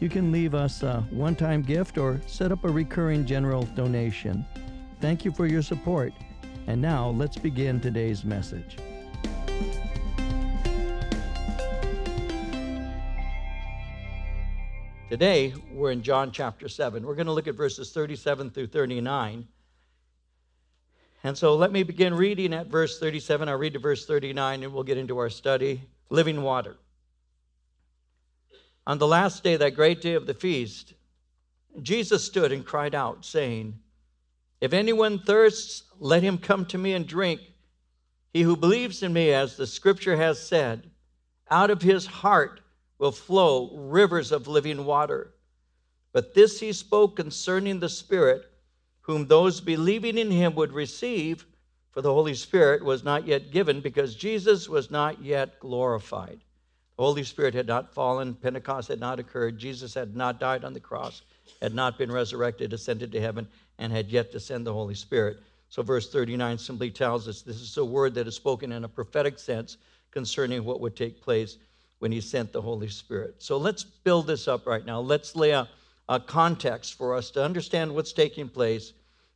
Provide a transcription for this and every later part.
You can leave us a one time gift or set up a recurring general donation. Thank you for your support. And now let's begin today's message. Today, we're in John chapter 7. We're going to look at verses 37 through 39. And so let me begin reading at verse 37. I'll read to verse 39 and we'll get into our study. Living water. On the last day, that great day of the feast, Jesus stood and cried out, saying, If anyone thirsts, let him come to me and drink. He who believes in me, as the scripture has said, out of his heart will flow rivers of living water. But this he spoke concerning the Spirit, whom those believing in him would receive, for the Holy Spirit was not yet given, because Jesus was not yet glorified. Holy Spirit had not fallen, Pentecost had not occurred, Jesus had not died on the cross, had not been resurrected, ascended to heaven, and had yet to send the Holy Spirit. So, verse 39 simply tells us this is a word that is spoken in a prophetic sense concerning what would take place when he sent the Holy Spirit. So, let's build this up right now. Let's lay a, a context for us to understand what's taking place.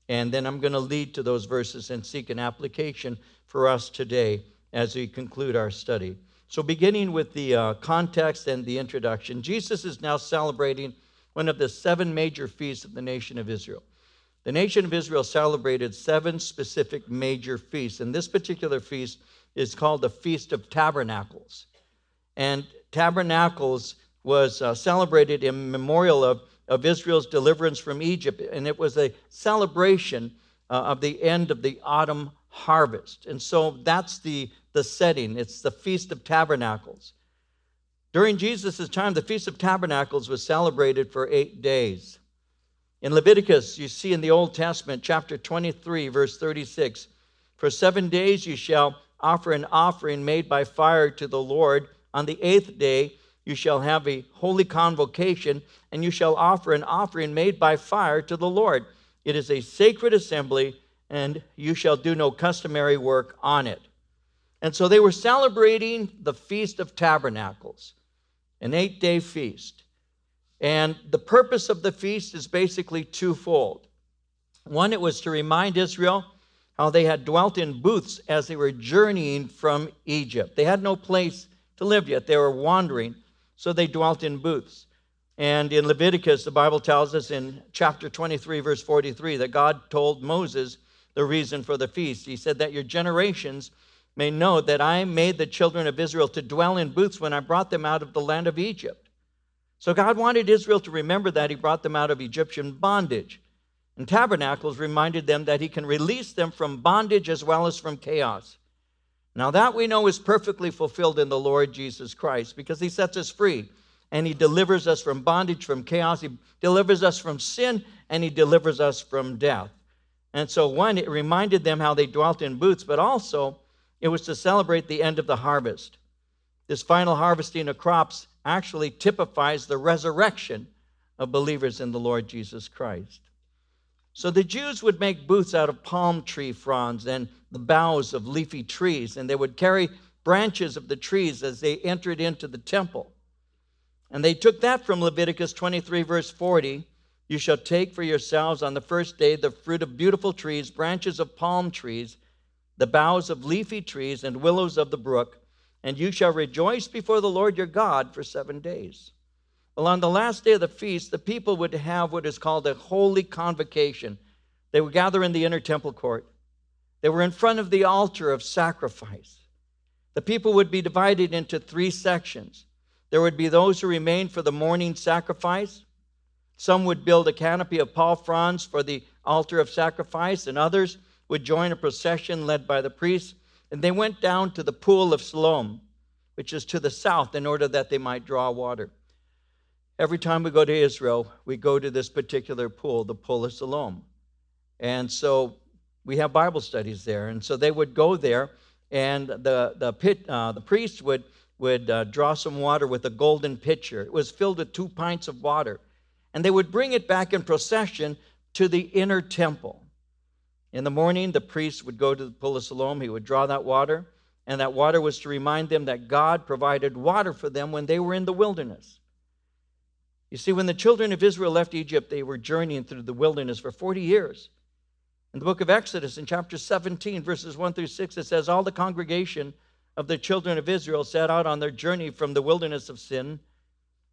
And then I'm going to lead to those verses and seek an application for us today as we conclude our study. So, beginning with the uh, context and the introduction, Jesus is now celebrating one of the seven major feasts of the nation of Israel. The nation of Israel celebrated seven specific major feasts, and this particular feast is called the Feast of Tabernacles. And Tabernacles was uh, celebrated in memorial of, of Israel's deliverance from Egypt, and it was a celebration uh, of the end of the autumn harvest. And so that's the the setting. It's the Feast of Tabernacles. During Jesus' time, the Feast of Tabernacles was celebrated for eight days. In Leviticus, you see in the Old Testament, chapter 23, verse 36, for seven days you shall offer an offering made by fire to the Lord. On the eighth day, you shall have a holy convocation, and you shall offer an offering made by fire to the Lord. It is a sacred assembly, and you shall do no customary work on it. And so they were celebrating the Feast of Tabernacles, an eight day feast. And the purpose of the feast is basically twofold. One, it was to remind Israel how they had dwelt in booths as they were journeying from Egypt. They had no place to live yet, they were wandering, so they dwelt in booths. And in Leviticus, the Bible tells us in chapter 23, verse 43, that God told Moses the reason for the feast. He said that your generations may know that I made the children of Israel to dwell in booths when I brought them out of the land of Egypt. So God wanted Israel to remember that He brought them out of Egyptian bondage. And tabernacles reminded them that He can release them from bondage as well as from chaos. Now, that we know is perfectly fulfilled in the Lord Jesus Christ because He sets us free and He delivers us from bondage, from chaos. He delivers us from sin and He delivers us from death. And so, one, it reminded them how they dwelt in booths, but also it was to celebrate the end of the harvest. This final harvesting of crops actually typifies the resurrection of believers in the Lord Jesus Christ. So the Jews would make booths out of palm tree fronds and the boughs of leafy trees, and they would carry branches of the trees as they entered into the temple. And they took that from Leviticus 23, verse 40. You shall take for yourselves on the first day the fruit of beautiful trees, branches of palm trees, the boughs of leafy trees and willows of the brook, and you shall rejoice before the Lord your God for seven days. Well, on the last day of the feast, the people would have what is called a holy convocation. They would gather in the inner temple court. They were in front of the altar of sacrifice. The people would be divided into three sections. There would be those who remained for the morning sacrifice. Some would build a canopy of palm fronds for the altar of sacrifice, and others would join a procession led by the priests, and they went down to the pool of Siloam, which is to the south, in order that they might draw water. every time we go to Israel, we go to this particular pool, the Pool of Siloam. And so we have Bible studies there. And so they would go there, and the, the, pit, uh, the priest would, would uh, draw some water with a golden pitcher. It was filled with two pints of water. And they would bring it back in procession to the inner temple. In the morning, the priest would go to the pool of Siloam. He would draw that water, and that water was to remind them that God provided water for them when they were in the wilderness. You see, when the children of Israel left Egypt, they were journeying through the wilderness for 40 years. In the book of Exodus, in chapter 17, verses 1 through 6, it says, All the congregation of the children of Israel set out on their journey from the wilderness of sin,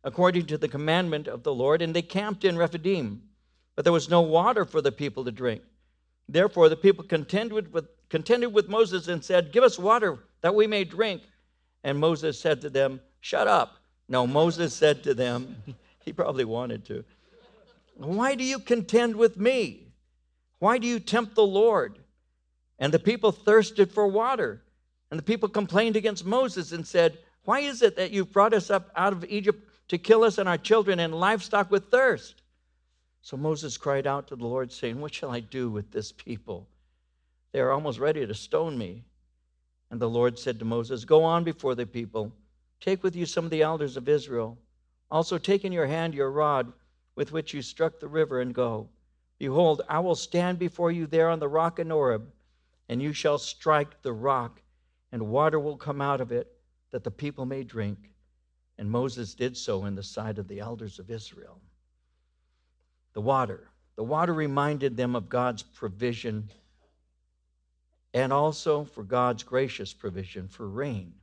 according to the commandment of the Lord, and they camped in Rephidim. But there was no water for the people to drink. Therefore, the people contended with, contended with Moses and said, Give us water that we may drink. And Moses said to them, Shut up. No, Moses said to them, He probably wanted to. Why do you contend with me? Why do you tempt the Lord? And the people thirsted for water. And the people complained against Moses and said, Why is it that you've brought us up out of Egypt to kill us and our children and livestock with thirst? So Moses cried out to the Lord, saying, What shall I do with this people? They are almost ready to stone me. And the Lord said to Moses, Go on before the people, take with you some of the elders of Israel also, take in your hand your rod with which you struck the river and go. Behold, I will stand before you there on the rock in Horeb, and you shall strike the rock, and water will come out of it, that the people may drink. And Moses did so in the sight of the elders of Israel. The water. The water reminded them of God's provision and also for God's gracious provision for rain.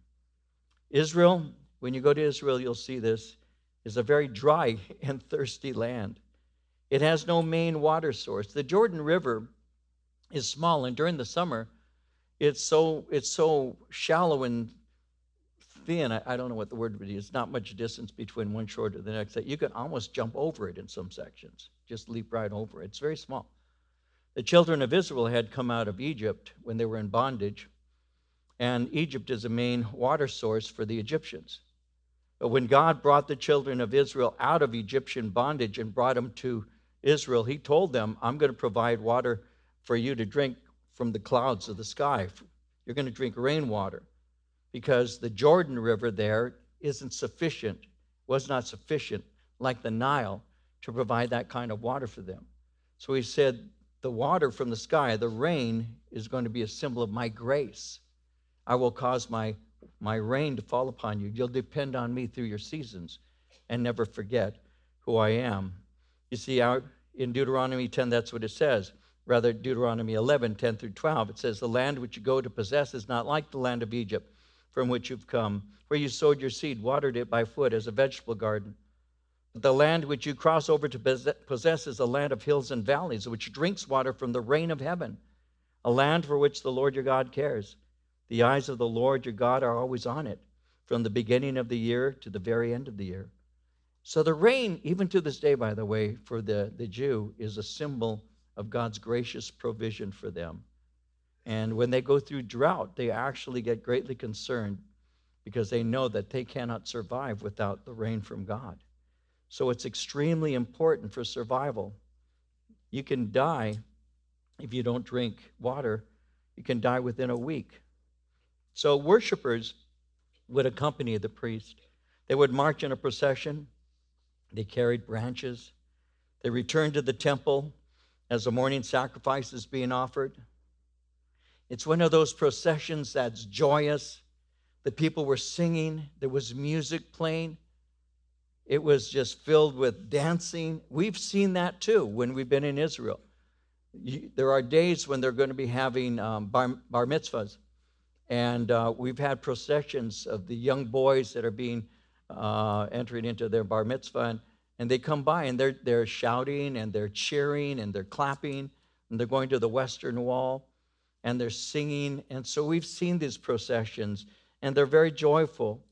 Israel, when you go to Israel, you'll see this is a very dry and thirsty land. It has no main water source. The Jordan River is small, and during the summer, it's so it's so shallow and thin. I, I don't know what the word would be. It's not much distance between one shore to the next that you can almost jump over it in some sections. Just leap right over it. It's very small. The children of Israel had come out of Egypt when they were in bondage, and Egypt is a main water source for the Egyptians. But when God brought the children of Israel out of Egyptian bondage and brought them to Israel, He told them, I'm going to provide water for you to drink from the clouds of the sky. You're going to drink rainwater because the Jordan River there isn't sufficient, was not sufficient, like the Nile, to provide that kind of water for them. So He said, The water from the sky, the rain, is going to be a symbol of my grace. I will cause my my rain to fall upon you. You'll depend on me through your seasons and never forget who I am. You see, in Deuteronomy 10, that's what it says. Rather, Deuteronomy 11, 10 through 12, it says, The land which you go to possess is not like the land of Egypt from which you've come, where you sowed your seed, watered it by foot as a vegetable garden. The land which you cross over to possess is a land of hills and valleys, which drinks water from the rain of heaven, a land for which the Lord your God cares. The eyes of the Lord your God are always on it, from the beginning of the year to the very end of the year. So the rain, even to this day, by the way, for the, the Jew, is a symbol of God's gracious provision for them. And when they go through drought, they actually get greatly concerned because they know that they cannot survive without the rain from God. So it's extremely important for survival. You can die if you don't drink water, you can die within a week. So worshipers would accompany the priest. They would march in a procession. They carried branches. They returned to the temple as the morning sacrifice is being offered. It's one of those processions that's joyous. The people were singing, there was music playing. It was just filled with dancing. We've seen that too when we've been in Israel. there are days when they're going to be having um, bar, bar mitzvahs and uh, we've had processions of the young boys that are being uh, entering into their bar mitzvah, and, and they come by and they're, they're shouting and they're cheering and they're clapping, and they're going to the Western Wall and they're singing. And so we've seen these processions, and they're very joyful.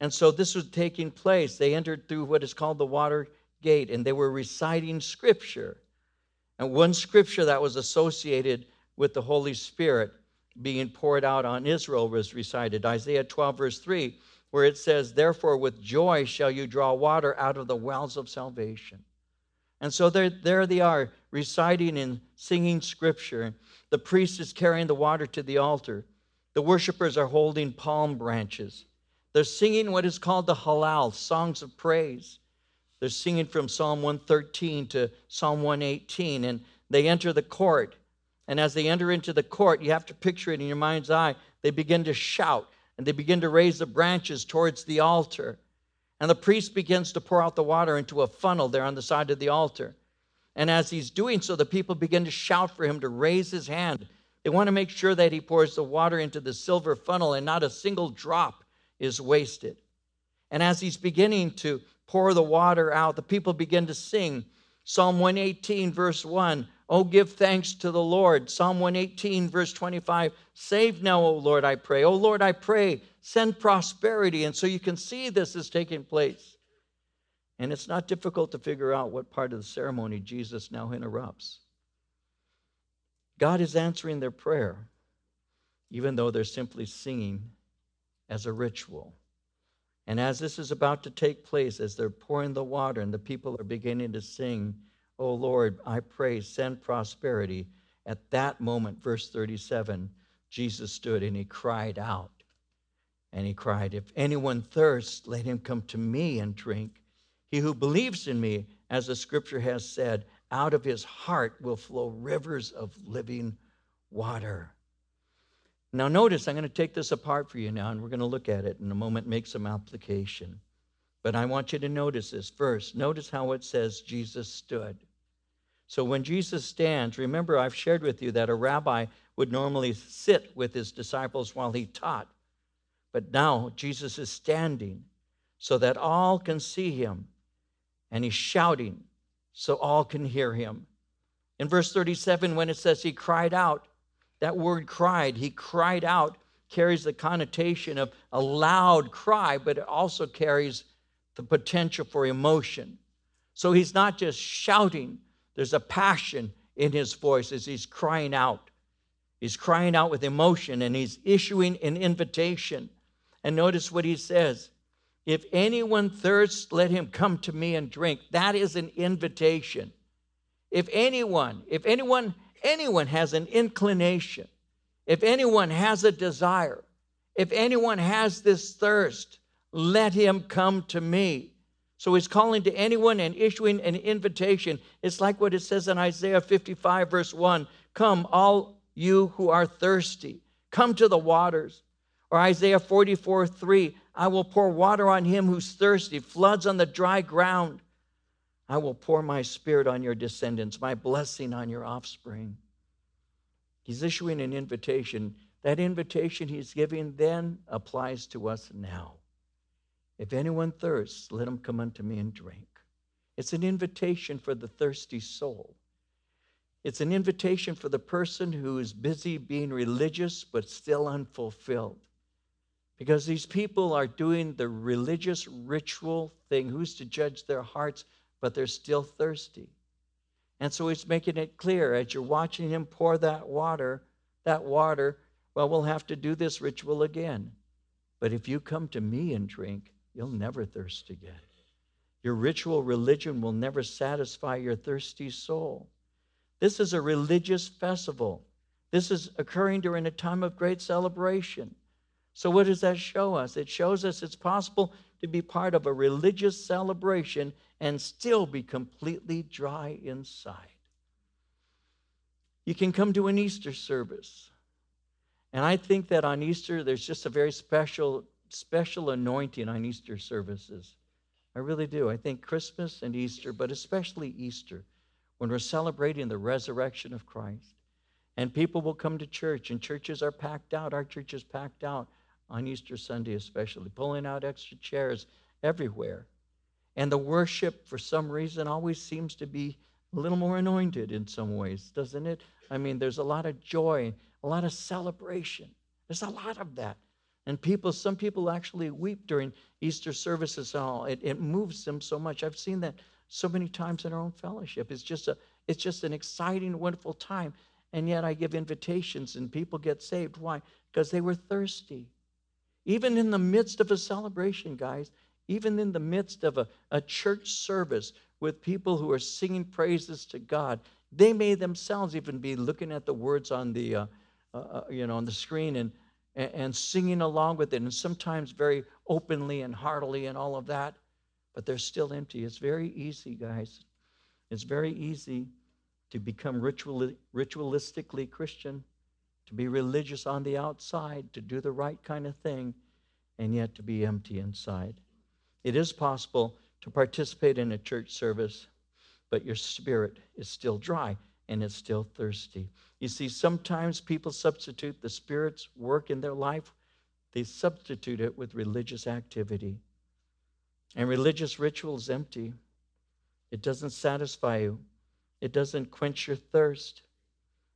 And so this was taking place. They entered through what is called the water gate, and they were reciting scripture. And one scripture that was associated with the Holy Spirit being poured out on Israel was recited. Isaiah 12, verse 3 where it says, Therefore, with joy shall you draw water out of the wells of salvation. And so there, there they are, reciting and singing scripture. The priest is carrying the water to the altar. The worshipers are holding palm branches. They're singing what is called the Hallel, songs of praise. They're singing from Psalm 113 to Psalm 118, and they enter the court. And as they enter into the court, you have to picture it in your mind's eye. They begin to shout and they begin to raise the branches towards the altar. And the priest begins to pour out the water into a funnel there on the side of the altar. And as he's doing so, the people begin to shout for him to raise his hand. They want to make sure that he pours the water into the silver funnel and not a single drop is wasted. And as he's beginning to pour the water out, the people begin to sing Psalm 118, verse 1 Oh, give thanks to the Lord. Psalm 118, verse 25 Save now, O Lord, I pray. O Lord, I pray, send prosperity. And so you can see this is taking place. And it's not difficult to figure out what part of the ceremony Jesus now interrupts. God is answering their prayer, even though they're simply singing as a ritual. And as this is about to take place, as they're pouring the water and the people are beginning to sing, Oh Lord, I pray, send prosperity. At that moment, verse 37, Jesus stood and he cried out. And he cried, If anyone thirsts, let him come to me and drink. He who believes in me, as the scripture has said, out of his heart will flow rivers of living water. Now, notice, I'm going to take this apart for you now, and we're going to look at it in a moment, make some application. But I want you to notice this first. Notice how it says Jesus stood. So when Jesus stands, remember I've shared with you that a rabbi would normally sit with his disciples while he taught. But now Jesus is standing so that all can see him. And he's shouting so all can hear him. In verse 37, when it says he cried out, that word cried, he cried out, carries the connotation of a loud cry, but it also carries the potential for emotion. So he's not just shouting, there's a passion in his voice as he's crying out. He's crying out with emotion and he's issuing an invitation. And notice what he says If anyone thirsts, let him come to me and drink. That is an invitation. If anyone, if anyone, anyone has an inclination, if anyone has a desire, if anyone has this thirst, let him come to me. So he's calling to anyone and issuing an invitation. It's like what it says in Isaiah 55, verse 1 Come, all you who are thirsty, come to the waters. Or Isaiah 44, 3 I will pour water on him who's thirsty, floods on the dry ground. I will pour my spirit on your descendants, my blessing on your offspring. He's issuing an invitation. That invitation he's giving then applies to us now. If anyone thirsts, let him come unto me and drink. It's an invitation for the thirsty soul. It's an invitation for the person who is busy being religious but still unfulfilled. Because these people are doing the religious ritual thing. Who's to judge their hearts? But they're still thirsty. And so he's making it clear as you're watching him pour that water, that water, well, we'll have to do this ritual again. But if you come to me and drink, you'll never thirst again. Your ritual religion will never satisfy your thirsty soul. This is a religious festival. This is occurring during a time of great celebration. So, what does that show us? It shows us it's possible to be part of a religious celebration and still be completely dry inside. You can come to an Easter service. And I think that on Easter, there's just a very special special anointing on Easter services. I really do. I think Christmas and Easter, but especially Easter, when we're celebrating the resurrection of Christ. And people will come to church, and churches are packed out. Our church is packed out on Easter Sunday, especially, pulling out extra chairs everywhere. And the worship, for some reason, always seems to be a little more anointed in some ways, doesn't it? I mean, there's a lot of joy, a lot of celebration. There's a lot of that. And people, some people actually weep during Easter services all. It, it moves them so much. I've seen that so many times in our own fellowship. It's just a, it's just an exciting, wonderful time. And yet I give invitations and people get saved. Why? Because they were thirsty. Even in the midst of a celebration, guys, even in the midst of a, a church service with people who are singing praises to God, they may themselves even be looking at the words on the, uh, uh, uh you know, on the screen and, and singing along with it, and sometimes very openly and heartily and all of that, but they're still empty. It's very easy, guys. It's very easy to become ritual, ritualistically Christian, to be religious on the outside, to do the right kind of thing, and yet to be empty inside. It is possible to participate in a church service, but your spirit is still dry and it's still thirsty. You see, sometimes people substitute the Spirit's work in their life, they substitute it with religious activity. And religious ritual is empty. It doesn't satisfy you, it doesn't quench your thirst.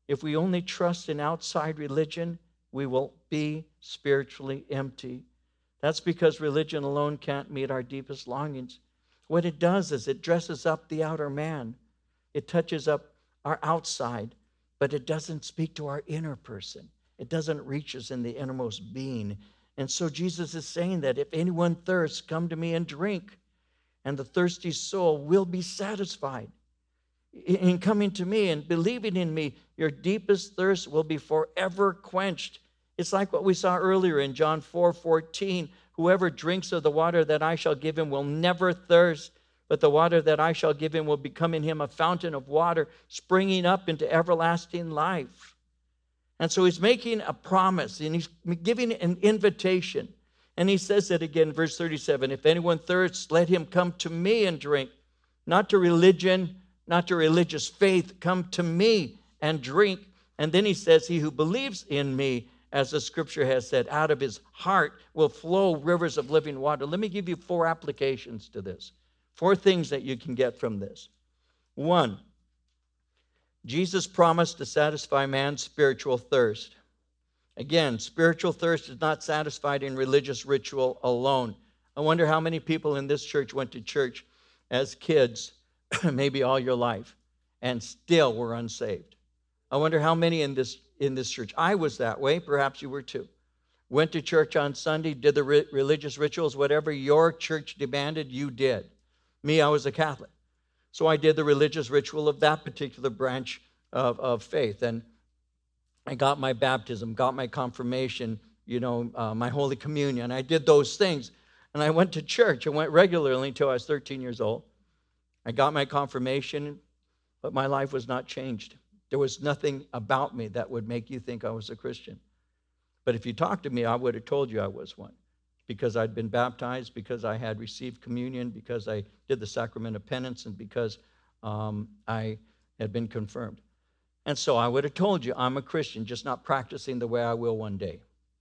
If we only trust in outside religion, we will be spiritually empty. That's because religion alone can't meet our deepest longings. What it does is it dresses up the outer man, it touches up our outside, but it doesn't speak to our inner person. It doesn't reach us in the innermost being. And so Jesus is saying that if anyone thirsts, come to me and drink, and the thirsty soul will be satisfied. In coming to me and believing in me, your deepest thirst will be forever quenched. It's like what we saw earlier in John 4 14. Whoever drinks of the water that I shall give him will never thirst but the water that I shall give him will become in him a fountain of water springing up into everlasting life. And so he's making a promise and he's giving an invitation. And he says it again, verse 37 If anyone thirsts, let him come to me and drink. Not to religion, not to religious faith, come to me and drink. And then he says, He who believes in me, as the scripture has said, out of his heart will flow rivers of living water. Let me give you four applications to this. Four things that you can get from this. One, Jesus promised to satisfy man's spiritual thirst. Again, spiritual thirst is not satisfied in religious ritual alone. I wonder how many people in this church went to church as kids, maybe all your life, and still were unsaved. I wonder how many in this in this church. I was that way, perhaps you were too. Went to church on Sunday, did the re- religious rituals, whatever your church demanded, you did. Me, I was a Catholic. So I did the religious ritual of that particular branch of, of faith. And I got my baptism, got my confirmation, you know, uh, my Holy Communion. I did those things. And I went to church. I went regularly until I was 13 years old. I got my confirmation, but my life was not changed. There was nothing about me that would make you think I was a Christian. But if you talked to me, I would have told you I was one because I'd been baptized, because I had received communion, because I did the sacrament of penance, and because um, I had been confirmed. And so I would have told you I'm a Christian, just not practicing the way I will one day.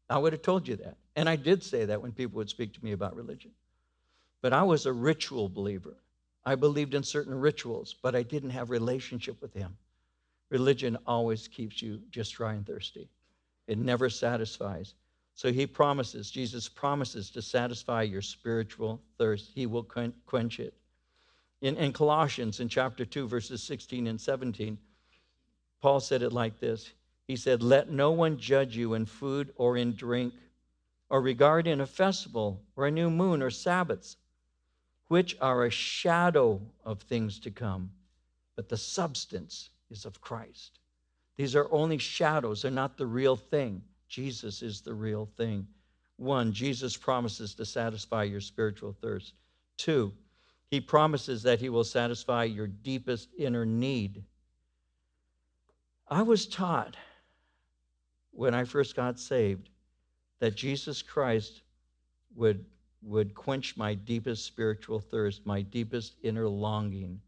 I would have told you that. And I did say that when people would speak to me about religion. But I was a ritual believer. I believed in certain rituals, but I didn't have relationship with him. Religion always keeps you just dry and thirsty. It never satisfies. So he promises, Jesus promises to satisfy your spiritual thirst. He will quench it. In, in Colossians, in chapter 2, verses 16 and 17, Paul said it like this He said, Let no one judge you in food or in drink, or regard in a festival, or a new moon, or Sabbaths, which are a shadow of things to come, but the substance is of Christ. These are only shadows, they're not the real thing. Jesus is the real thing. One, Jesus promises to satisfy your spiritual thirst. Two, he promises that he will satisfy your deepest inner need. I was taught when I first got saved that Jesus Christ would, would quench my deepest spiritual thirst, my deepest inner longing.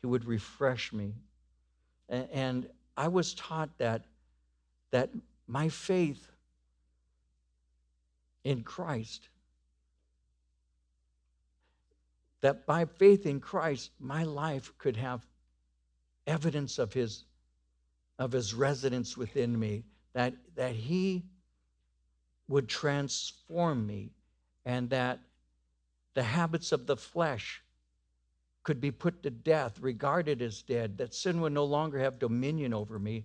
He would refresh me. And, I was taught that, that my faith in Christ. That by faith in Christ, my life could have evidence of his, of his residence within me, that, that he would transform me, and that the habits of the flesh could be put to death, regarded as dead, that sin would no longer have dominion over me,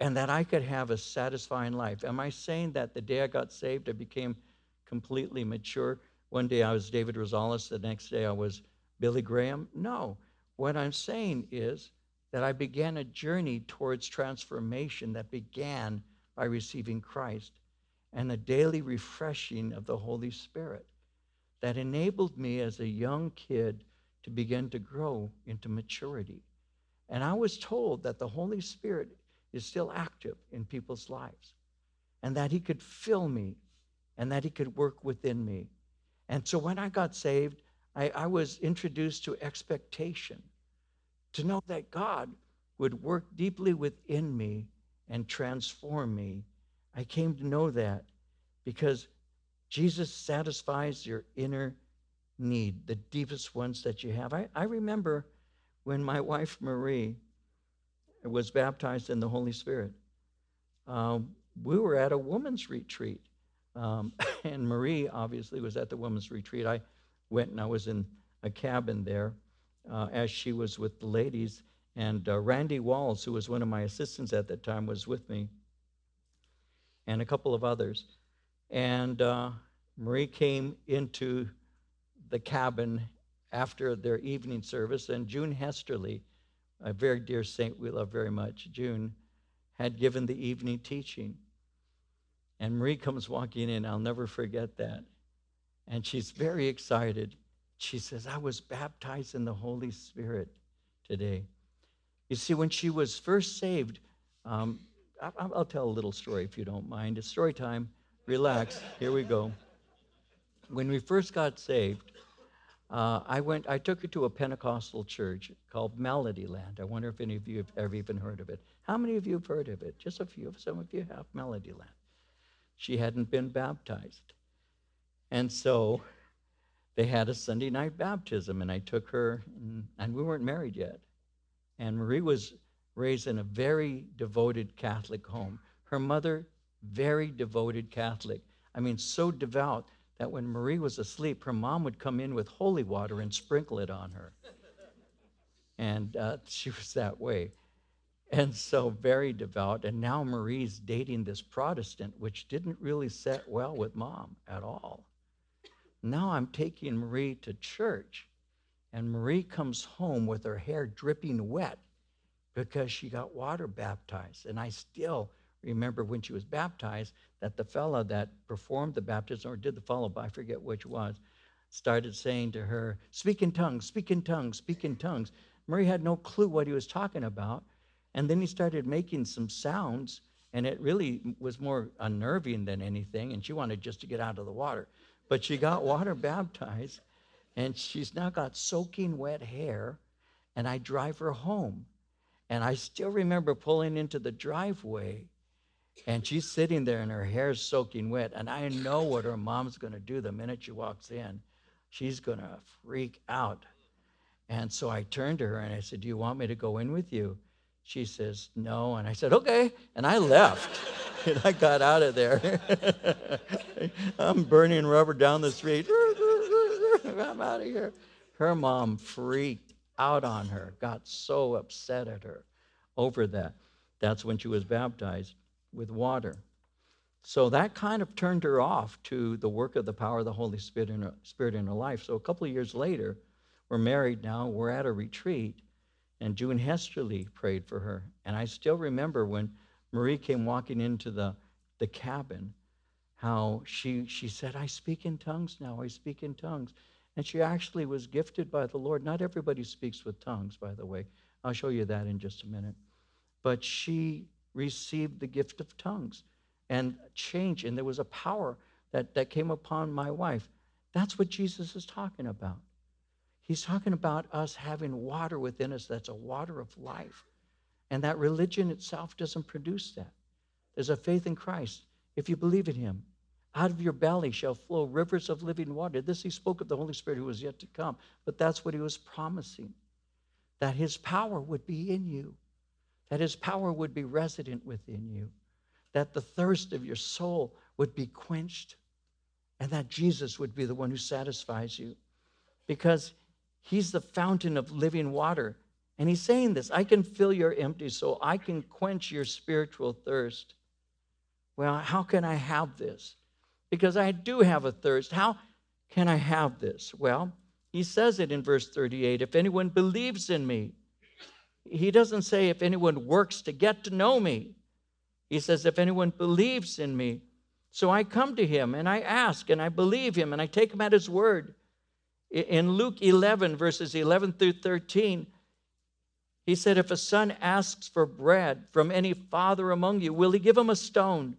and that I could have a satisfying life. Am I saying that the day I got saved, I became completely mature? One day I was David Rosales, the next day I was Billy Graham? No. What I'm saying is that I began a journey towards transformation that began by receiving Christ and the daily refreshing of the Holy Spirit that enabled me as a young kid to begin to grow into maturity. And I was told that the Holy Spirit is still active in people's lives and that He could fill me and that He could work within me. And so when I got saved, I, I was introduced to expectation to know that God would work deeply within me and transform me. I came to know that because Jesus satisfies your inner need, the deepest ones that you have. I, I remember when my wife Marie was baptized in the Holy Spirit. Um, we were at a woman's retreat, um, and Marie obviously was at the women's retreat. I went and I was in a cabin there uh, as she was with the ladies. And uh, Randy Walls, who was one of my assistants at that time, was with me, and a couple of others. And uh, Marie came into the cabin after their evening service, and June Hesterly, a very dear saint we love very much, June, had given the evening teaching. And Marie comes walking in, I'll never forget that. And she's very excited. She says, I was baptized in the Holy Spirit today. You see, when she was first saved, um, I'll tell a little story if you don't mind. It's story time. Relax. Here we go. When we first got saved, uh, I went. I took her to a Pentecostal church called Melodyland. I wonder if any of you have ever even heard of it. How many of you have heard of it? Just a few. Some of you have Melodyland. She hadn't been baptized. And so they had a Sunday night baptism, and I took her, and, and we weren't married yet. And Marie was raised in a very devoted Catholic home. Her mother, very devoted Catholic. I mean, so devout that when Marie was asleep, her mom would come in with holy water and sprinkle it on her. And uh, she was that way. And so, very devout. And now Marie's dating this Protestant, which didn't really set well with mom at all. Now I'm taking Marie to church, and Marie comes home with her hair dripping wet because she got water baptized. And I still remember when she was baptized that the fellow that performed the baptism or did the follow up, I forget which was, started saying to her, Speak in tongues, speak in tongues, speak in tongues. Marie had no clue what he was talking about. And then he started making some sounds, and it really was more unnerving than anything. And she wanted just to get out of the water. But she got water baptized, and she's now got soaking wet hair, and I drive her home. And I still remember pulling into the driveway, and she's sitting there, and her hair's soaking wet. And I know what her mom's going to do the minute she walks in. She's going to freak out. And so I turned to her and I said, Do you want me to go in with you? She says, No. And I said, Okay. And I left. and I got out of there. I'm burning rubber down the street. I'm out of here. Her mom freaked out on her, got so upset at her over that. That's when she was baptized with water. So that kind of turned her off to the work of the power of the Holy Spirit in her, Spirit in her life. So a couple of years later, we're married now, we're at a retreat, and June Hesterly prayed for her. And I still remember when Marie came walking into the, the cabin, how she, she said, I speak in tongues now, I speak in tongues. And she actually was gifted by the Lord. Not everybody speaks with tongues, by the way. I'll show you that in just a minute. But she received the gift of tongues and change, and there was a power that, that came upon my wife. That's what Jesus is talking about. He's talking about us having water within us that's a water of life. And that religion itself doesn't produce that. There's a faith in Christ. If you believe in him, out of your belly shall flow rivers of living water. This he spoke of the Holy Spirit who was yet to come. But that's what he was promising that his power would be in you, that his power would be resident within you, that the thirst of your soul would be quenched, and that Jesus would be the one who satisfies you. Because he's the fountain of living water And he's saying this I can fill your empty soul, I can quench your spiritual thirst. Well, how can I have this? Because I do have a thirst. How can I have this? Well, he says it in verse 38 if anyone believes in me, he doesn't say if anyone works to get to know me. He says if anyone believes in me. So I come to him and I ask and I believe him and I take him at his word. In Luke 11, verses 11 through 13, he said, If a son asks for bread from any father among you, will he give him a stone?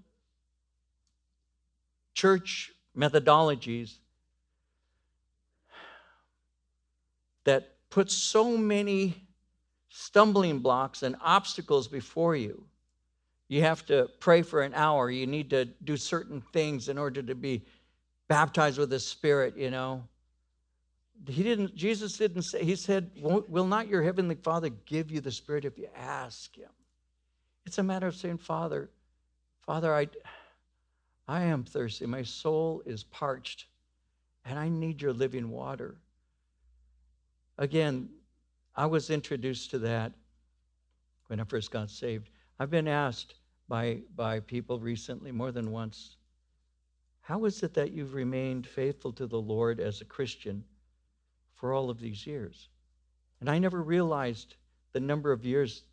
church methodologies that put so many stumbling blocks and obstacles before you. You have to pray for an hour. You need to do certain things in order to be baptized with the Spirit, you know. He didn't, Jesus didn't say, He said, Will not your heavenly Father give you the Spirit if you ask Him? It's a matter of saying, Father, Father, I, I am thirsty. My soul is parched, and I need your living water. Again, I was introduced to that when I first got saved. I've been asked by, by people recently, more than once, how is it that you've remained faithful to the Lord as a Christian for all of these years? And I never realized the number of years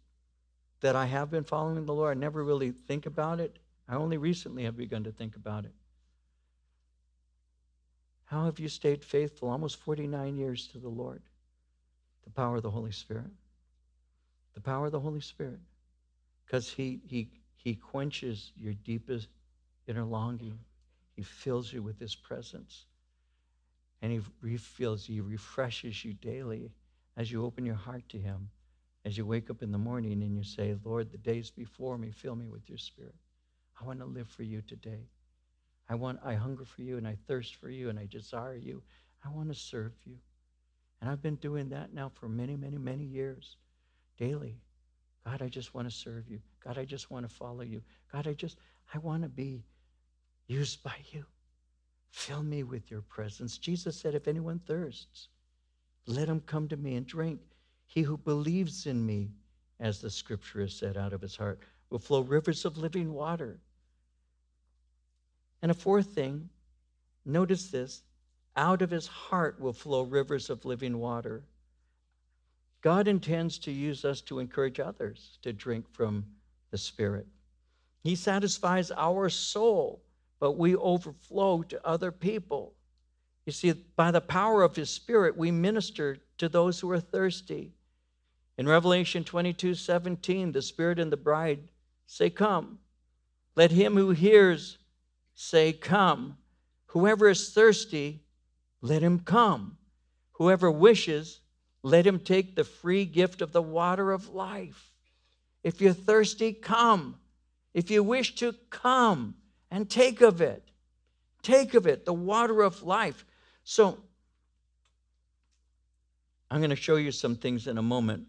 that I have been following the Lord. I never really think about it. I only recently have begun to think about it. How have you stayed faithful almost 49 years to the Lord? The power of the Holy Spirit. The power of the Holy Spirit. Because he, he, he quenches your deepest inner longing. He fills you with His presence. And He refills you, refreshes you daily as you open your heart to Him. As you wake up in the morning and you say, Lord, the days before me, fill me with your Spirit. I want to live for you today. I want I hunger for you and I thirst for you and I desire you. I want to serve you. And I've been doing that now for many, many, many years. Daily. God, I just want to serve you. God, I just want to follow you. God, I just I want to be used by you. Fill me with your presence. Jesus said, if anyone thirsts, let him come to me and drink. He who believes in me, as the scripture has said, out of his heart will flow rivers of living water. And a fourth thing, notice this out of his heart will flow rivers of living water. God intends to use us to encourage others to drink from the Spirit. He satisfies our soul, but we overflow to other people. You see, by the power of his Spirit, we minister to those who are thirsty. In Revelation 22 17, the Spirit and the bride say, Come. Let him who hears say, Come. Whoever is thirsty, let him come. Whoever wishes, let him take the free gift of the water of life. If you're thirsty, come. If you wish to, come and take of it. Take of it, the water of life. So, I'm going to show you some things in a moment.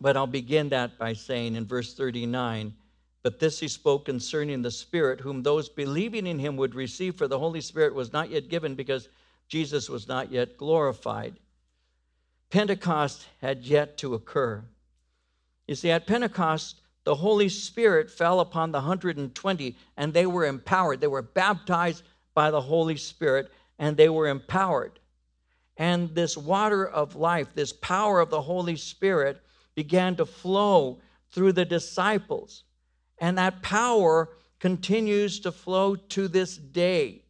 But I'll begin that by saying in verse 39 But this he spoke concerning the Spirit, whom those believing in him would receive, for the Holy Spirit was not yet given because Jesus was not yet glorified. Pentecost had yet to occur. You see, at Pentecost, the Holy Spirit fell upon the 120 and they were empowered. They were baptized by the Holy Spirit and they were empowered. And this water of life, this power of the Holy Spirit, began to flow through the disciples. And that power continues to flow to this day.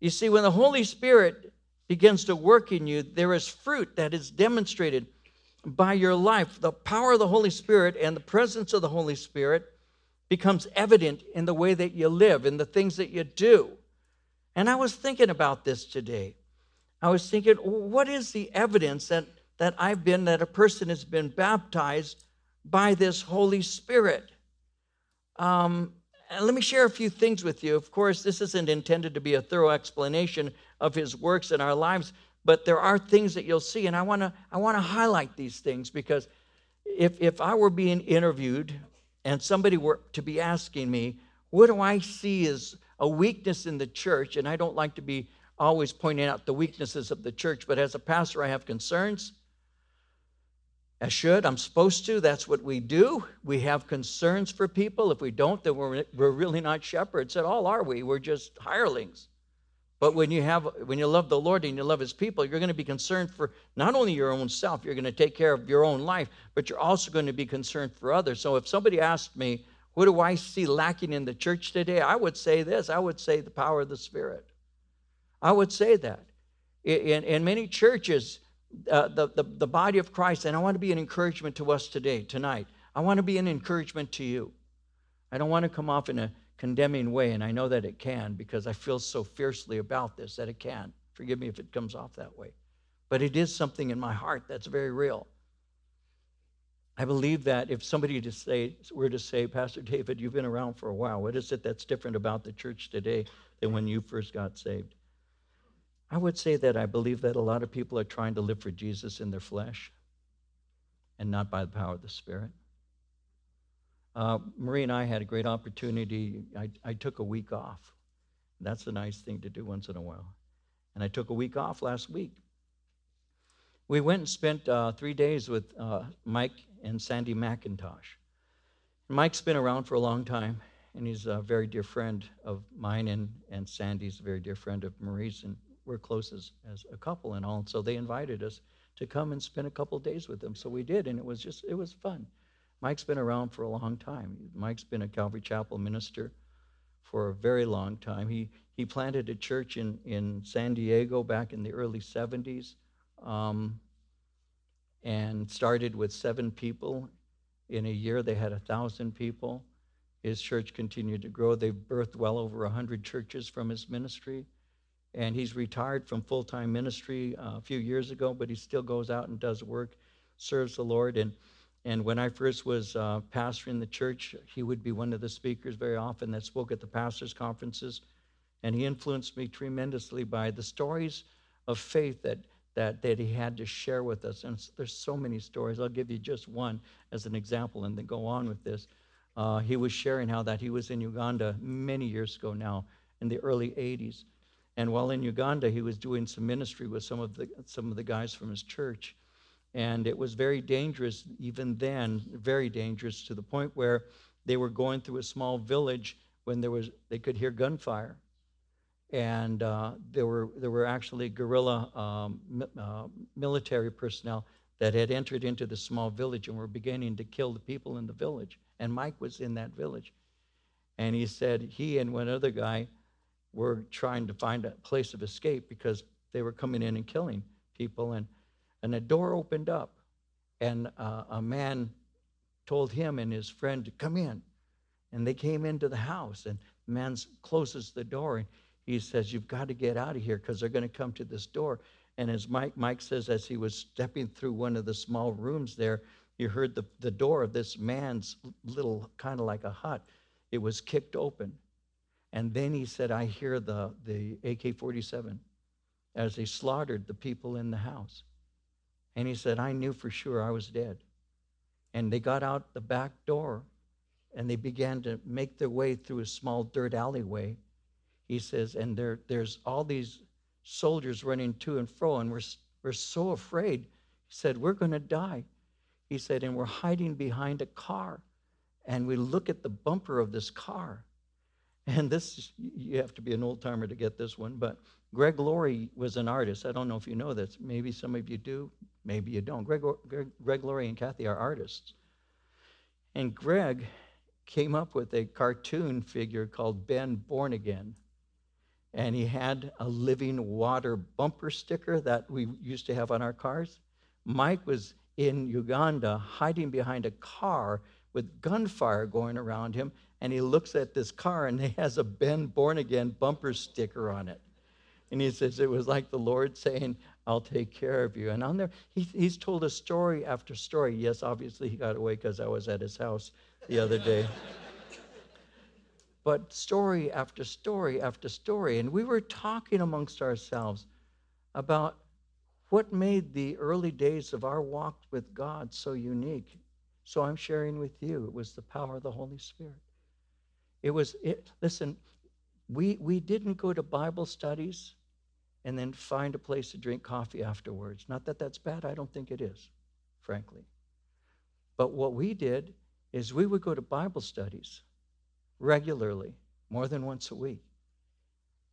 You see, when the Holy Spirit begins to work in you, there is fruit that is demonstrated by your life. The power of the Holy Spirit and the presence of the Holy Spirit becomes evident in the way that you live, in the things that you do. And I was thinking about this today. I was thinking, what is the evidence that that I've been that a person has been baptized by this Holy Spirit. Um, let me share a few things with you. Of course, this isn't intended to be a thorough explanation of his works in our lives, but there are things that you'll see, and I want to I want to highlight these things because if if I were being interviewed and somebody were to be asking me, what do I see as a weakness in the church? And I don't like to be always pointing out the weaknesses of the church, but as a pastor, I have concerns. I should. I'm supposed to. That's what we do. We have concerns for people. If we don't, then we're, we're really not shepherds at all, are we? We're just hirelings. But when you have when you love the Lord and you love his people, you're going to be concerned for not only your own self, you're going to take care of your own life, but you're also going to be concerned for others. So if somebody asked me, what do I see lacking in the church today? I would say this. I would say the power of the Spirit. I would say that. In, in many churches, uh, the, the, the body of Christ, and I want to be an encouragement to us today, tonight. I want to be an encouragement to you. I don't want to come off in a condemning way, and I know that it can because I feel so fiercely about this that it can. Forgive me if it comes off that way. But it is something in my heart that's very real. I believe that if somebody to say, were to say, Pastor David, you've been around for a while, what is it that's different about the church today than when you first got saved? I would say that I believe that a lot of people are trying to live for Jesus in their flesh and not by the power of the Spirit. Uh, Marie and I had a great opportunity. I, I took a week off. That's a nice thing to do once in a while. And I took a week off last week. We went and spent uh, three days with uh, Mike and Sandy MacIntosh. Mike's been around for a long time, and he's a very dear friend of mine, and, and Sandy's a very dear friend of Marie's, and we're close as, as a couple and all. And so they invited us to come and spend a couple days with them. So we did, and it was just, it was fun. Mike's been around for a long time. Mike's been a Calvary Chapel minister for a very long time. He, he planted a church in, in San Diego back in the early 70s um, and started with seven people. In a year, they had a thousand people. His church continued to grow. They've birthed well over 100 churches from his ministry and he's retired from full time ministry uh, a few years ago, but he still goes out and does work, serves the Lord. And, and when I first was uh, pastoring the church, he would be one of the speakers very often that spoke at the pastors' conferences. And he influenced me tremendously by the stories of faith that, that, that he had to share with us. And there's so many stories. I'll give you just one as an example and then go on with this. Uh, he was sharing how that he was in Uganda many years ago now, in the early 80s and while in Uganda, he was doing some ministry with some of the some of the guys from his church, and it was very dangerous even then, very dangerous to the point where they were going through a small village when there was they could hear gunfire, and uh, there were there were actually guerrilla um, uh, military personnel that had entered into the small village and were beginning to kill the people in the village. And Mike was in that village, and he said he and one other guy were trying to find a place of escape because they were coming in and killing people. And, and a door opened up, and uh, a man told him and his friend to come in. And they came into the house, and the man closes the door, and he says, You've got to get out of here because they're going to come to this door. And as Mike, Mike says, as he was stepping through one of the small rooms there, you heard the, the door of this man's little, kind of like a hut. It was kicked open. And then he said, I hear the, the AK 47 as they slaughtered the people in the house. And he said, I knew for sure I was dead. And they got out the back door and they began to make their way through a small dirt alleyway. He says, and there, there's all these soldiers running to and fro, and we're, we're so afraid. He said, We're going to die. He said, and we're hiding behind a car. And we look at the bumper of this car, and this, you have to be an old timer to get this one, but Greg Laurie was an artist. I don't know if you know this. Maybe some of you do, maybe you don't. Greg, Greg, Greg Laurie and Cathe are artists. And Greg came up with a cartoon figure called Ben Born Again. And he had a living water bumper sticker that we used to have on our cars. Mike was in Uganda hiding behind a car with gunfire going around him and he looks at this car and it has a Ben Born Again bumper sticker on it. And he says, It was like the Lord saying, I'll take care of you. And on there, he, he's told us story after story. Yes, obviously he got away because I was at his house the other day. but story after story after story. And we were talking amongst ourselves about what made the early days of our walk with God so unique. So I'm sharing with you. It was the power of the Holy Spirit. It was, it, listen, we, we didn't go to Bible studies and then find a place to drink coffee afterwards. Not that that's bad, I don't think it is, frankly. But what we did is we would go to Bible studies regularly, more than once a week.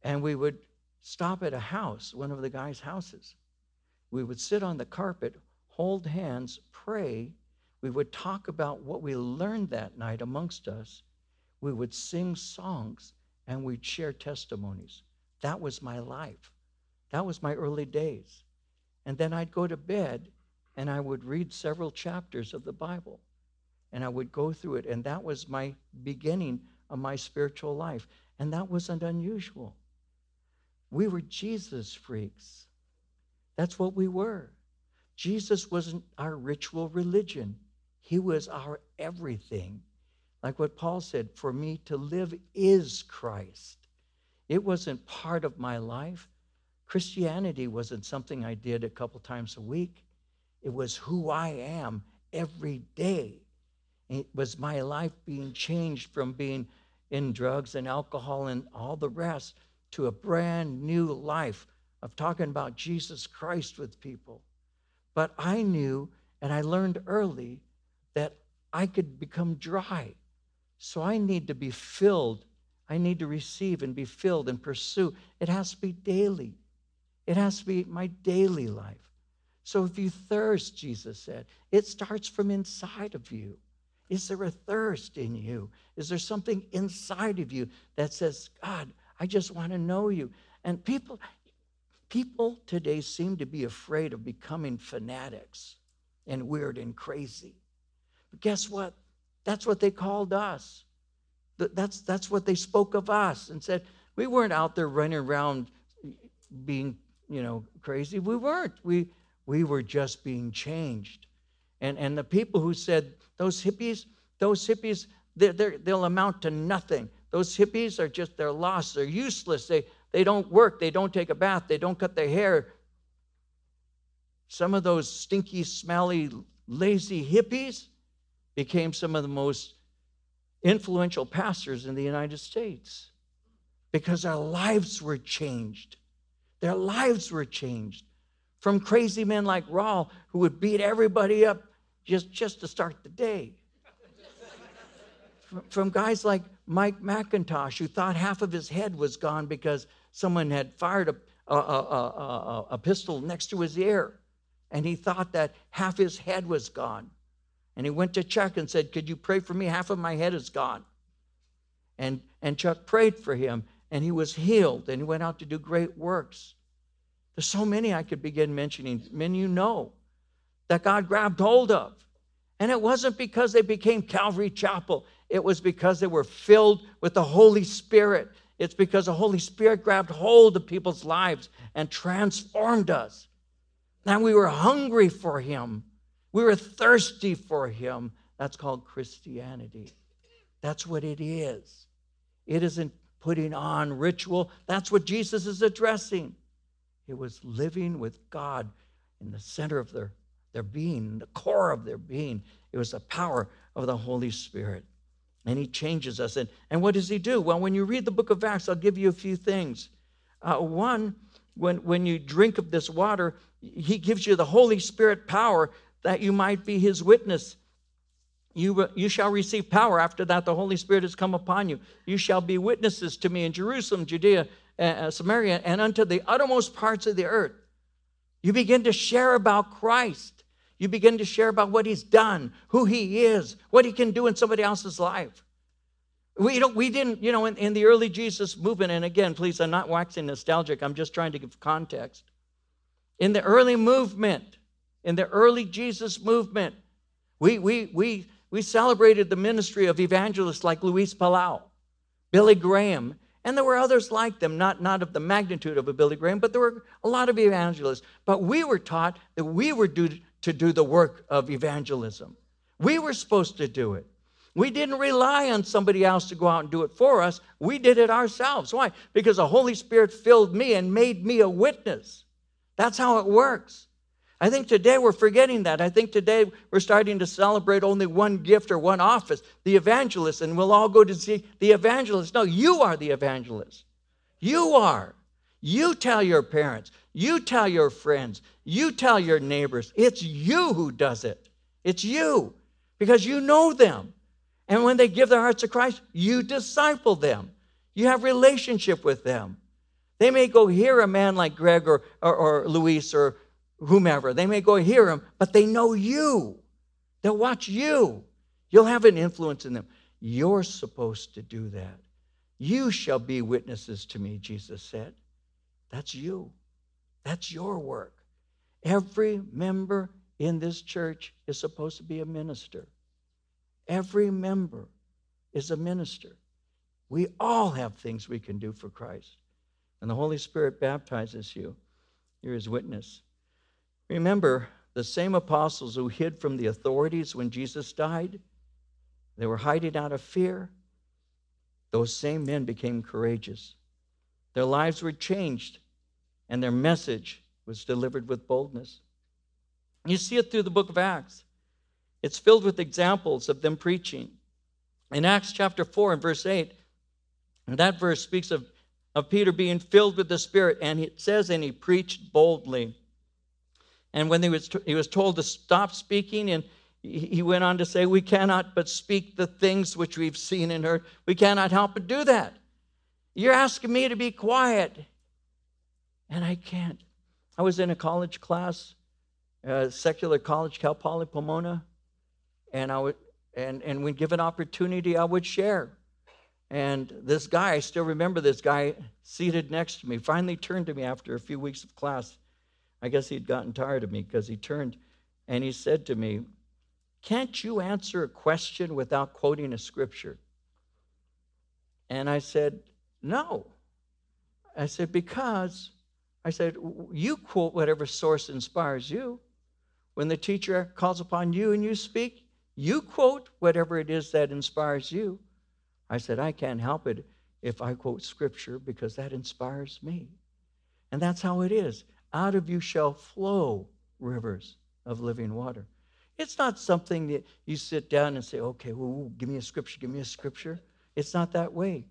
And we would stop at a house, one of the guys' houses. We would sit on the carpet, hold hands, pray. We would talk about what we learned that night amongst us. We would sing songs and we'd share testimonies. That was my life. That was my early days. And then I'd go to bed and I would read several chapters of the Bible and I would go through it. And that was my beginning of my spiritual life. And that wasn't unusual. We were Jesus freaks. That's what we were. Jesus wasn't our ritual religion, He was our everything. Like what Paul said, for me to live is Christ. It wasn't part of my life. Christianity wasn't something I did a couple times a week. It was who I am every day. It was my life being changed from being in drugs and alcohol and all the rest to a brand new life of talking about Jesus Christ with people. But I knew and I learned early that I could become dry. So I need to be filled. I need to receive and be filled and pursue. It has to be daily. It has to be my daily life. So if you thirst, Jesus said, it starts from inside of you. Is there a thirst in you? Is there something inside of you that says, God, I just want to know you? And people, people today seem to be afraid of becoming fanatics and weird and crazy. But guess what? That's what they called us. That's, that's what they spoke of us and said, we weren't out there running around being, you know, crazy. We weren't. We, we were just being changed. And, and the people who said, those hippies, those hippies, they're, they're, they'll amount to nothing. Those hippies are just, they're lost. They're useless. They, they don't work. They don't take a bath. They don't cut their hair. Some of those stinky, smelly, lazy hippies, became some of the most influential pastors in the United States because their lives were changed. Their lives were changed from crazy men like Raul who would beat everybody up just, just to start the day. from, guys like Mike MacIntosh who thought half of his head was gone because someone had fired a, a, a, a pistol next to his ear and he thought that half his head was gone. And he went to Chuck and said, Could you pray for me? Half of my head is gone. And, and Chuck prayed for him, and he was healed, and he went out to do great works. There's so many I could begin mentioning, men you know, that God grabbed hold of. And it wasn't because they became Calvary Chapel, it was because they were filled with the Holy Spirit. It's because the Holy Spirit grabbed hold of people's lives and transformed us. And we were hungry for Him. We were thirsty for him. That's called Christianity. That's what it is. It isn't putting on ritual. That's what Jesus is addressing. It was living with God in the center of their, their being, the core of their being. It was the power of the Holy Spirit. And he changes us. And, and what does he do? Well, when you read the book of Acts, I'll give you a few things. Uh, one, when, when you drink of this water, he gives you the Holy Spirit power that you might be his witness. You, you shall receive power after that the Holy Spirit has come upon you. You shall be witnesses to me in Jerusalem, Judea, uh, Samaria, and unto the uttermost parts of the earth. You begin to share about Christ. You begin to share about what he's done, who he is, what he can do in somebody else's life. We, don't, we didn't, you know, in, in the early Jesus movement, and again, please, I'm not waxing nostalgic, I'm just trying to give context. In the early movement, in the early Jesus movement. We, we, we, we celebrated the ministry of evangelists like Luis Palau, Billy Graham, And there were others like them, not, not of the magnitude of a Billy Graham, but there were a lot of evangelists. But we were taught that we were due to do the work of evangelism. We were supposed to do it. We didn't rely on somebody else to go out and do it for us. We did it ourselves. Why? Because the Holy Spirit filled me and made me a witness. That's how it works. I think today we're forgetting that. I think today we're starting to celebrate only one gift or one office, the evangelist, and we'll all go to see the evangelist. No, you are the evangelist. You are. You tell your parents, you tell your friends, you tell your neighbors. It's you who does it. It's you because you know them. And when they give their hearts to Christ, you disciple them. You have relationship with them. They may go hear a man like Greg or, or, or Luis or whomever. They may go hear him, but they know you. They'll watch you. You'll have an influence in them. You're supposed to do that. You shall be witnesses to me, Jesus said. That's you. That's your work. Every member in this church is supposed to be a minister. Every member is a minister. We all have things we can do for Christ. And the Holy Spirit baptizes you. You're his witness. Remember, the same apostles who hid from the authorities when Jesus died, they were hiding out of fear. Those same men became courageous. Their lives were changed, and their message was delivered with boldness. You see it through the book of Acts. It's filled with examples of them preaching. In Acts chapter 4 and verse 8, that verse speaks of, of Peter being filled with the Spirit, and it says, and he preached boldly. And when he was, he was told to stop speaking, and he went on to say, We cannot but speak the things which we've seen and heard. We cannot help but do that. You're asking me to be quiet, and I can't. I was in a college class, a secular college, Cal Poly Pomona, and I would, and, and when given opportunity, I would share. And this guy, I still remember this guy seated next to me, finally turned to me after a few weeks of class I guess he'd gotten tired of me because he turned and he said to me, Can't you answer a question without quoting a scripture? And I said, No. I said, Because, I said, you quote whatever source inspires you. When the teacher calls upon you and you speak, you quote whatever it is that inspires you. I said, I can't help it if I quote scripture because that inspires me. And that's how it is out of you shall flow rivers of living water. It's not something that you sit down and say, okay, well, give me a scripture, give me a scripture. It's not that way.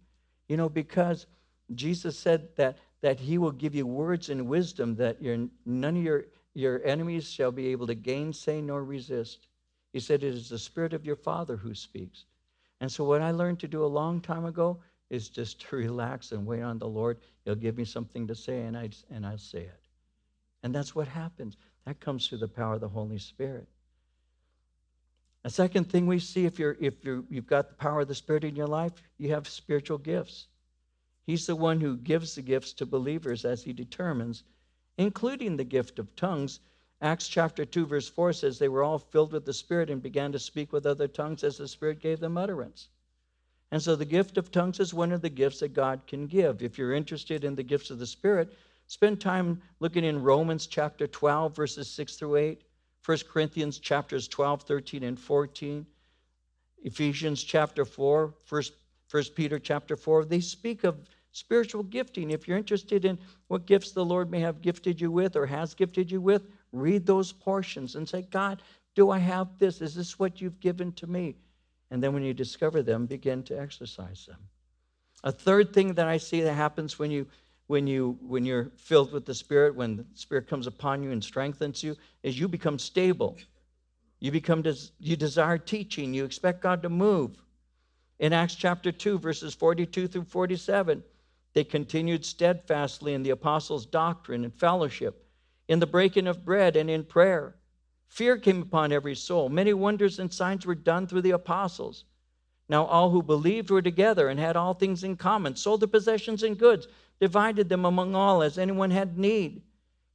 You know, because Jesus said that, that he will give you words and wisdom that your, none of your, your enemies shall be able to gainsay nor resist. He said, it is the Spirit of your Father who speaks. And so, what I learned to do a long time ago is just to relax and wait on the Lord. He'll give me something to say, and, I, and I'll say it. And that's what happens. That comes through the power of the Holy Spirit. A second thing we see if you're if you you've got the power of the Spirit in your life, you have spiritual gifts. He's the one who gives the gifts to believers as he determines, including the gift of tongues. Acts chapter 2, verse 4 says they were all filled with the Spirit and began to speak with other tongues as the Spirit gave them utterance. And so the gift of tongues is one of the gifts that God can give. If you're interested in the gifts of the Spirit, Spend time looking in Romans chapter 12, verses 6 through 8, 1 Corinthians chapters 12, 13, and 14, Ephesians chapter 4, 1, 1 Peter chapter 4. They speak of spiritual gifting. If you're interested in what gifts the Lord may have gifted you with or has gifted you with, read those portions and say, God, do I have this? Is this what you've given to me? And then when you discover them, begin to exercise them. A third thing that I see that happens when you when you when you're filled with the spirit when the spirit comes upon you and strengthens you is you become stable. You become des- you desire teaching. You expect god to move. In acts chapter 2 verses 42 through 47 they continued steadfastly in the apostles doctrine and fellowship in the breaking of bread and in prayer. Fear came upon every soul. Many wonders and signs were done through the apostles. Now all who believed were together and had all things in common sold their possessions and goods divided them among all as anyone had need.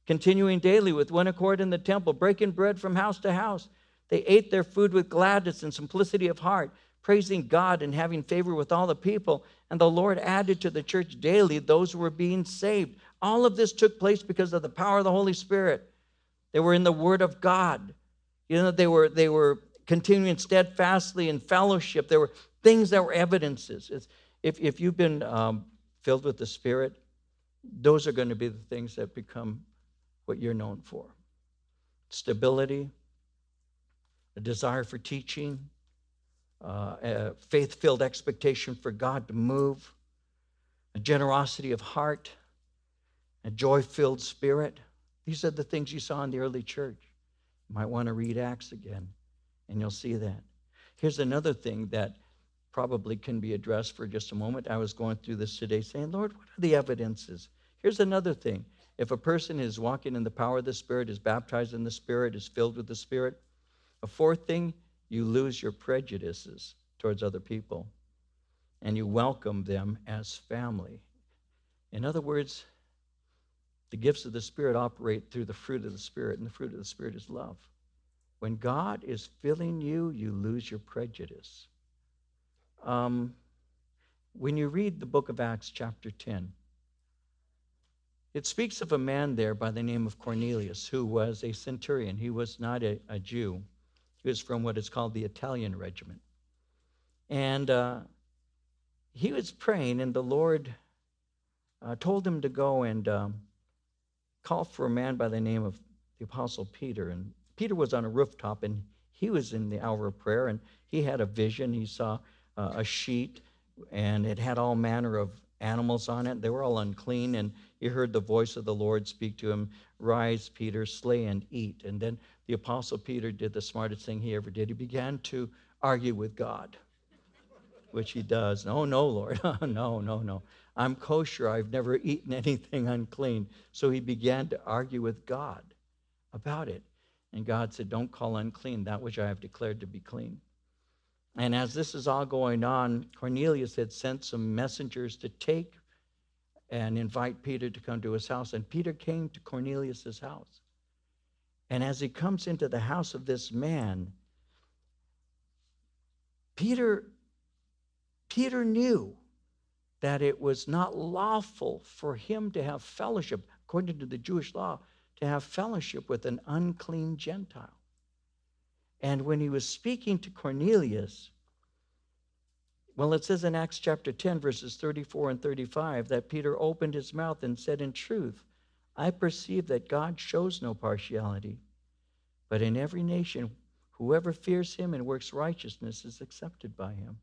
Continuing daily with one accord in the temple, breaking bread from house to house, they ate their food with gladness and simplicity of heart, praising God and having favor with all the people. And the Lord added to the church daily those who were being saved. All of this took place because of the power of the Holy Spirit. They were in the Word of God. You know, they were they were continuing steadfastly in fellowship. There were things that were evidences. It's, if, if you've been um, filled with the Spirit, those are going to be the things that become what you're known for stability, a desire for teaching, uh, a faith filled expectation for God to move, a generosity of heart, a joy filled spirit. These are the things you saw in the early church. You might want to read Acts again, and you'll see that. Here's another thing that probably can be addressed for just a moment. I was going through this today saying, Lord, what are the evidences? Here's another thing. If a person is walking in the power of the Spirit, is baptized in the Spirit, is filled with the Spirit, a fourth thing, you lose your prejudices towards other people and you welcome them as family. In other words, the gifts of the Spirit operate through the fruit of the Spirit, and the fruit of the Spirit is love. When God is filling you, you lose your prejudice. Um, when you read the book of Acts, chapter 10, it speaks of a man there by the name of Cornelius who was a centurion. He was not a, a Jew, he was from what is called the Italian regiment. And uh, he was praying, and the Lord uh, told him to go and um, call for a man by the name of the Apostle Peter. And Peter was on a rooftop, and he was in the hour of prayer, and he had a vision. He saw uh, a sheet, and it had all manner of animals on it. They were all unclean, and he heard the voice of the Lord speak to him Rise, Peter, slay and eat. And then the Apostle Peter did the smartest thing he ever did. He began to argue with God, which he does. Oh, no, Lord. no, no, no. I'm kosher. I've never eaten anything unclean. So he began to argue with God about it. And God said, Don't call unclean that which I have declared to be clean. And as this is all going on, Cornelius had sent some messengers to take and invite Peter to come to his house. And Peter came to Cornelius's house. And as he comes into the house of this man, Peter, Peter knew that it was not lawful for him to have fellowship, according to the Jewish law, to have fellowship with an unclean Gentile. And when he was speaking to Cornelius, well, it says in Acts chapter 10, verses 34 and 35, that Peter opened his mouth and said, In truth, I perceive that God shows no partiality, but in every nation, whoever fears him and works righteousness is accepted by him.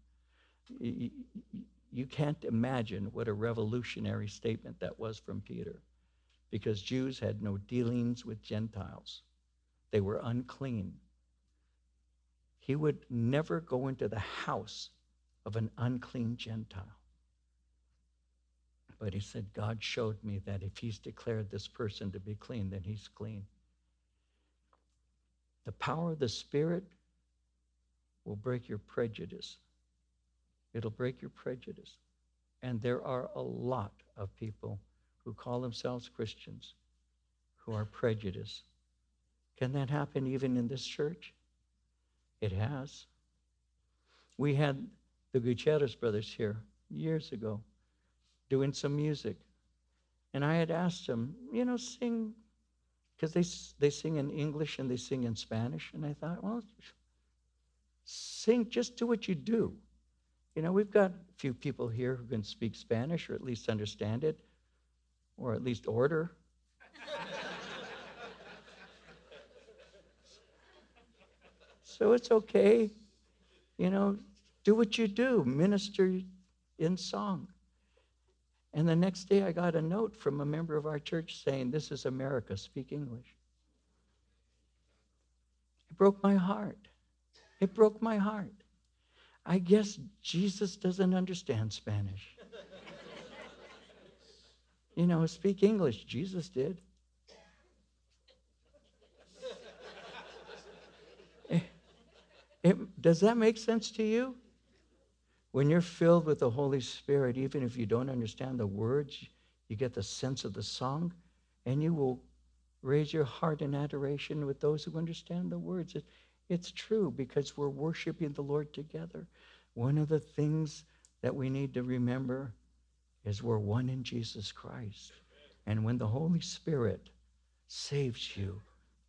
You can't imagine what a revolutionary statement that was from Peter, because Jews had no dealings with Gentiles, they were unclean he would never go into the house of an unclean Gentile. But he said, God showed me that if he's declared this person to be clean, then he's clean. The power of the Spirit will break your prejudice. It'll break your prejudice. And there are a lot of people who call themselves Christians who are prejudiced. Can that happen even in this church? It has. We had the Gutierrez brothers here years ago doing some music. And I had asked them, you know, sing, because they, they sing in English and they sing in Spanish. And I thought, well, sing, just do what you do. You know, we've got a few people here who can speak Spanish or at least understand it, or at least order. So it's okay. You know, do what you do, minister in song. And the next day I got a note from a member of our church saying, This is America, speak English. It broke my heart. It broke my heart. I guess Jesus doesn't understand Spanish. you know, speak English. Jesus did. It, does that make sense to you? When you're filled with the Holy Spirit, even if you don't understand the words, you get the sense of the song, and you will raise your heart in adoration with those who understand the words. It, it's true because we're worshiping the Lord together. one of the things that we need to remember is we're one in Jesus Christ. And when the Holy Spirit saves you,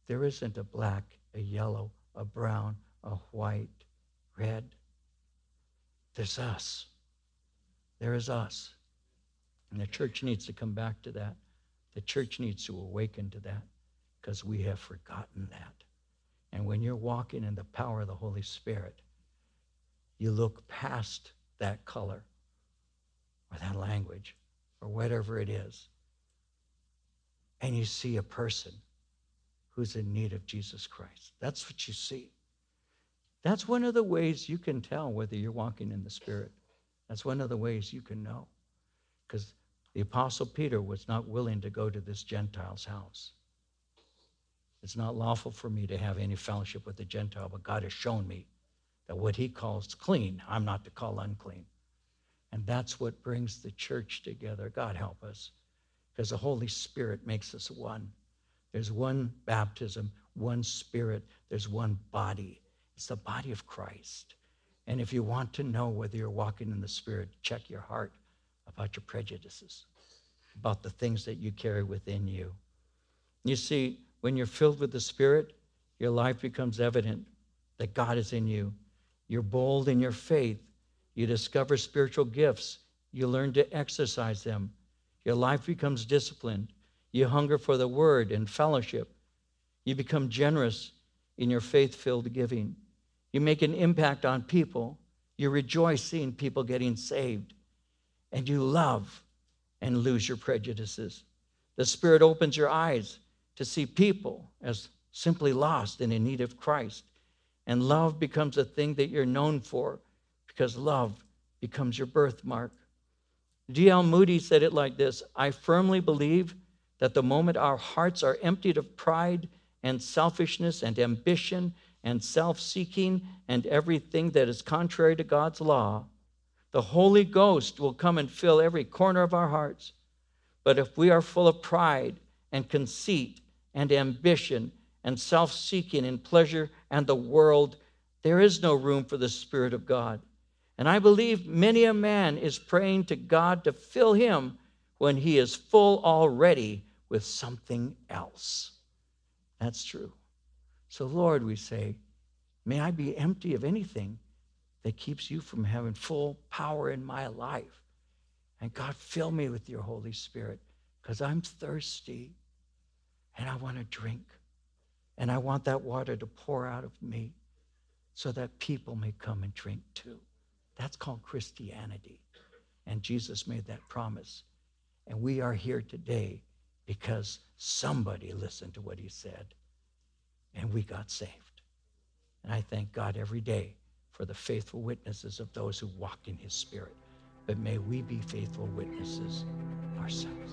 there isn't a black, a yellow, a brown, a white, red. There's us. There is us. And the church needs to come back to that. The church needs to awaken to that because we have forgotten that. And when you're walking in the power of the Holy Spirit, you look past that color or that language or whatever it is, and you see a person who's in need of Jesus Christ. That's what you see. That's one of the ways you can tell whether you're walking in the Spirit. That's one of the ways you can know. Because the Apostle Peter was not willing to go to this Gentile's house. It's not lawful for me to have any fellowship with the Gentile, but God has shown me that what he calls clean, I'm not to call unclean. And that's what brings the church together. God help us, because the Holy Spirit makes us one. There's one baptism, one spirit, there's one body. It's the body of Christ. And if you want to know whether you're walking in the Spirit, check your heart about your prejudices, about the things that you carry within you. You see, when you're filled with the Spirit, your life becomes evident that God is in you. You're bold in your faith. You discover spiritual gifts. You learn to exercise them. Your life becomes disciplined. You hunger for the word and fellowship. You become generous in your faith filled giving. You make an impact on people. You rejoice seeing people getting saved. And you love and lose your prejudices. The Spirit opens your eyes to see people as simply lost and in need of Christ. And love becomes a thing that you're known for because love becomes your birthmark. D.L. Moody said it like this I firmly believe that the moment our hearts are emptied of pride and selfishness and ambition and self seeking and everything that is contrary to God's law, the Holy Ghost will come and fill every corner of our hearts. But if we are full of pride and conceit and ambition and self seeking and pleasure and the world, there is no room for the Spirit of God. And I believe many a man is praying to God to fill him when he is full already with something else. That's true. So, Lord, we say, may I be empty of anything that keeps you from having full power in my life. And God, fill me with your Holy Spirit because I'm thirsty and I want to drink. And I want that water to pour out of me so that people may come and drink too. That's called Christianity. And Jesus made that promise. And we are here today because somebody listened to what he said and we got saved. And I thank God every day for the faithful witnesses of those who walk in his spirit. But may we be faithful witnesses ourselves.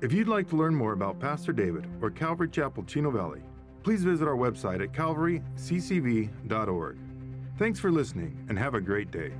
If you'd like to learn more about Pastor David or Calvary Chapel Chino Valley, please visit our website at calvaryccv.org. Thanks for listening and have a great day.